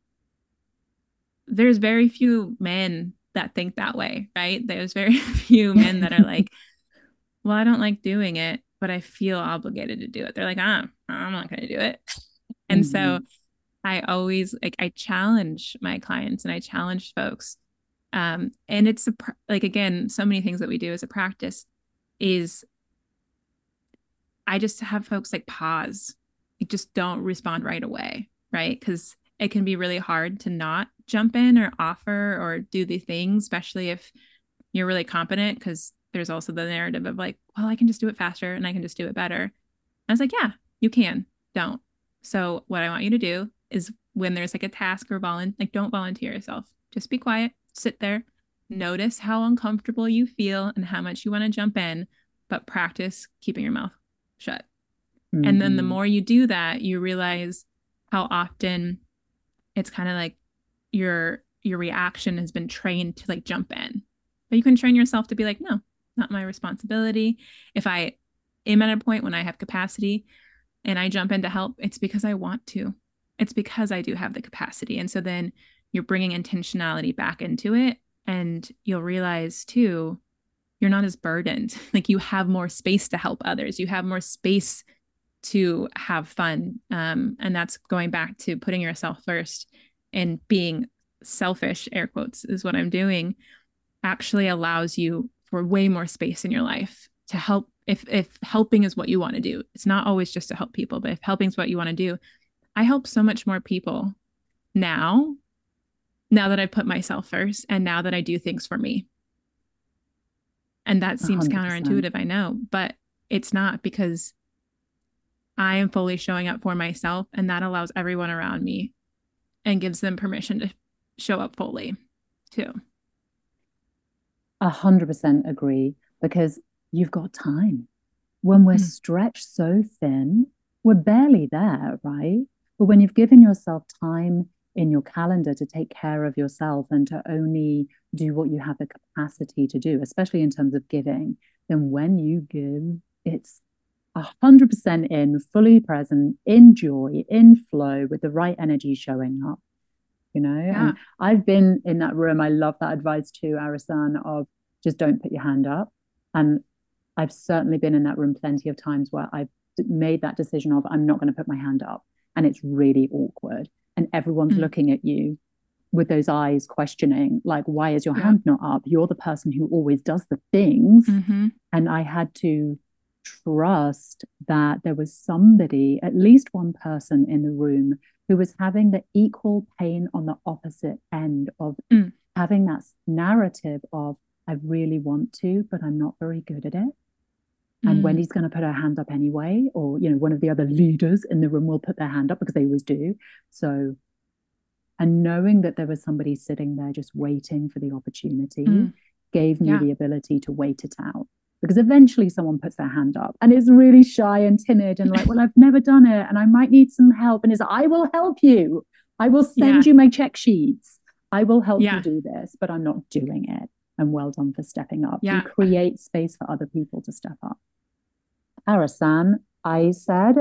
there's very few men that think that way, right? There's very few men that are like, well, I don't like doing it, but I feel obligated to do it. They're like, ah, I'm not going to do it. And mm-hmm. so I always like, I challenge my clients and I challenge folks. Um, and it's a, like, again, so many things that we do as a practice is I just have folks like pause, just don't respond right away, right? Because it can be really hard to not jump in or offer or do the things, especially if you're really competent, because there's also the narrative of like, well, I can just do it faster and I can just do it better. And I was like, yeah, you can. Don't. So what I want you to do is when there's like a task or volunteer, like don't volunteer yourself. Just be quiet, sit there, notice how uncomfortable you feel and how much you want to jump in, but practice keeping your mouth shut. Mm-hmm. And then the mm-hmm. more you do that, you realize how often it's kind of like your your reaction has been trained to like jump in but you can train yourself to be like no not my responsibility if i am at a point when i have capacity and i jump in to help it's because i want to it's because i do have the capacity and so then you're bringing intentionality back into it and you'll realize too you're not as burdened. Like you have more space to help others. You have more space to have fun. Um, and that's going back to putting yourself first and being selfish air quotes is what i'm doing actually allows you for way more space in your life to help. If if helping is what you want to do it's not always just to help people but if helping is what you want to do i help so much more people now now that i put myself first and now that i do things for me and that seems 100%. counterintuitive i know but it's not because i am fully showing up for myself and that allows everyone around me and gives them permission to show up fully too. A hundred percent agree because you've got time. When we're mm. stretched so thin, we're barely there, right? But when you've given yourself time in your calendar to take care of yourself and to only do what you have the capacity to do, especially in terms of giving, then when you give, it's 100% in, fully present, in joy, in flow, with the right energy showing up. You know, yeah. and I've been in that room. I love that advice too, Arissan, of just don't put your hand up. And I've certainly been in that room plenty of times where I've made that decision of I'm not going to put my hand up. And it's really awkward. And everyone's mm. looking at you with those eyes questioning, like, why is your yeah. hand not up? You're the person who always does the things. Mm-hmm. And I had to trust that there was somebody, at least one person in the room, who was having the equal pain on the opposite end of mm. having that narrative of, I really want to, but I'm not very good at it. And mm. Wendy's going to put her hand up anyway, or you know, one of the other leaders in the room will put their hand up because they always do. So, and knowing that there was somebody sitting there just waiting for the opportunity mm. gave me yeah. the ability to wait it out because eventually someone puts their hand up and is really shy and timid and like, well, I've never done it and I might need some help. And is I will help you. I will send yeah. you my check sheets. I will help yeah. you do this, but I'm not doing it. And well done for stepping up. Yeah. You create space for other people to step up. Arissan, I said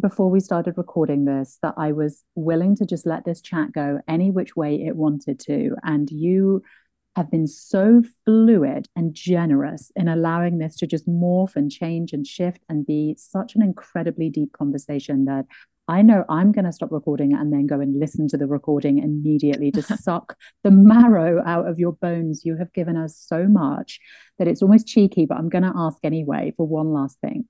before we started recording this that I was willing to just let this chat go any which way it wanted to. And you have been so fluid and generous in allowing this to just morph and change and shift and be such an incredibly deep conversation that I know I'm going to stop recording and then go and listen to the recording immediately to suck the marrow out of your bones. You have given us so much that it's almost cheeky, but I'm going to ask anyway for one last thing.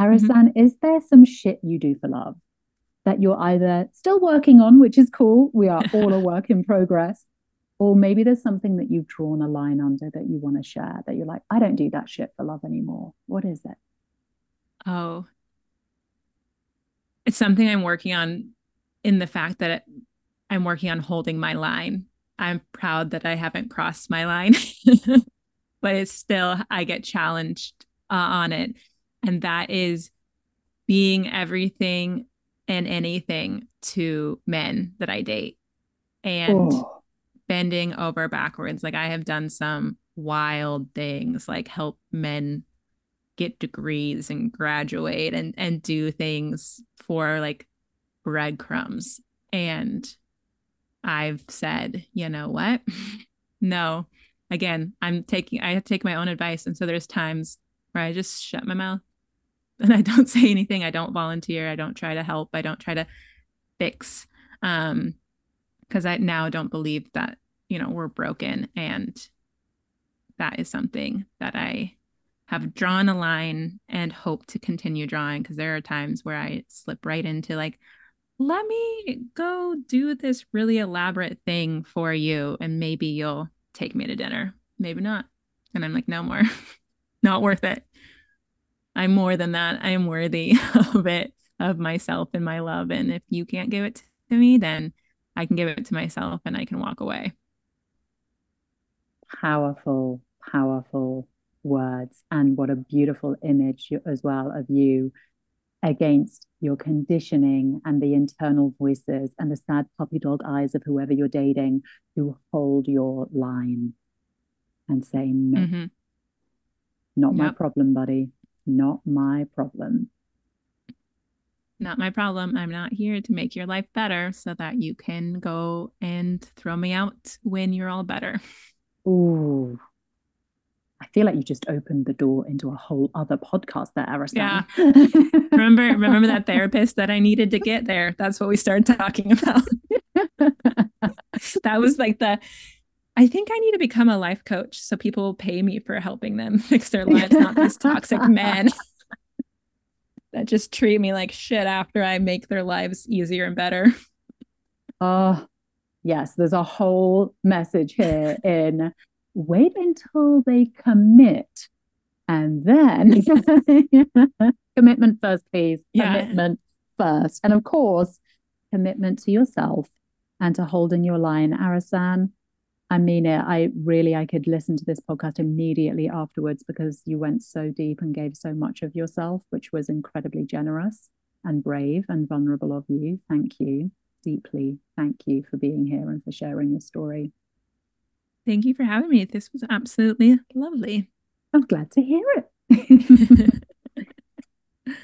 Arissan, mm-hmm. is there some shit you do for love that you're either still working on, which is cool? We are all a work in progress, or maybe there's something that you've drawn a line under that you want to share that you're like, I don't do that shit for love anymore. What is it? Oh, it's something I'm working on in the fact that I'm working on holding my line. I'm proud that I haven't crossed my line. but it's still, I get challenged uh, on it. And that is being everything and anything to men that I date and oh. Bending over backwards. Like I have done some wild things, like help men get degrees and graduate and and do things for like breadcrumbs. And I've said, you know what? no. Again, I'm taking I have to take my own advice. And so there's times where I just shut my mouth and I don't say anything. I don't volunteer. I don't try to help. I don't try to fix. Um, because I now don't believe that, you know, we're broken. And that is something that I have drawn a line and hope to continue drawing because there are times where I slip right into like, let me go do this really elaborate thing for you and maybe you'll take me to dinner. Maybe not. And I'm like, no more. not worth it. I'm more than that. I am worthy of it, of myself and my love. And if you can't give it to me, then I can give it to myself and I can walk away. Powerful, powerful words. And what a beautiful image as well of you against your conditioning and the internal voices and the sad puppy dog eyes of whoever you're dating who hold your line and say, no, mm-hmm. not yep. my problem, buddy. Not my problem. Not my problem. I'm not here to make your life better so that you can go and throw me out when you're all better. Ooh, I feel like you just opened the door into a whole other podcast there, Arissan. Yeah. remember, remember that therapist that I needed to get there? That's what we started talking about. that was like the I think I need to become a life coach so people pay me for helping them fix their lives, not these toxic men that just treat me like shit after I make their lives easier and better. Oh, yes, there's a whole message here in wait until they commit and then commitment first, please. Yeah. Commitment first. And of course, commitment to yourself and to holding your line. Arissan, I mean it. I really I could listen to this podcast immediately afterwards because you went so deep and gave so much of yourself, which was incredibly generous and brave and vulnerable of you. Thank you deeply. Thank you for being here and for sharing your story. Thank you for having me. This was absolutely lovely. I'm glad to hear it.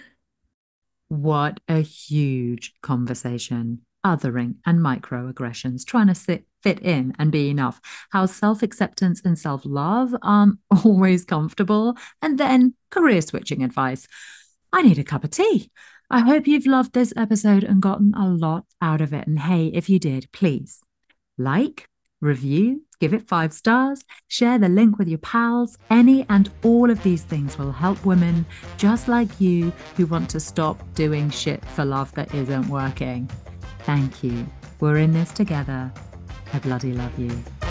what a huge conversation. Othering and microaggressions, trying to sit, fit in and be enough. How self acceptance and self love aren't always comfortable. And then career switching advice. I need a cup of tea. I hope you've loved this episode and gotten a lot out of it. And hey, if you did, please like, review, give it five stars, share the link with your pals. Any and all of these things will help women just like you who want to stop doing shit for love that isn't working. Thank you. We're in this together. I bloody love you.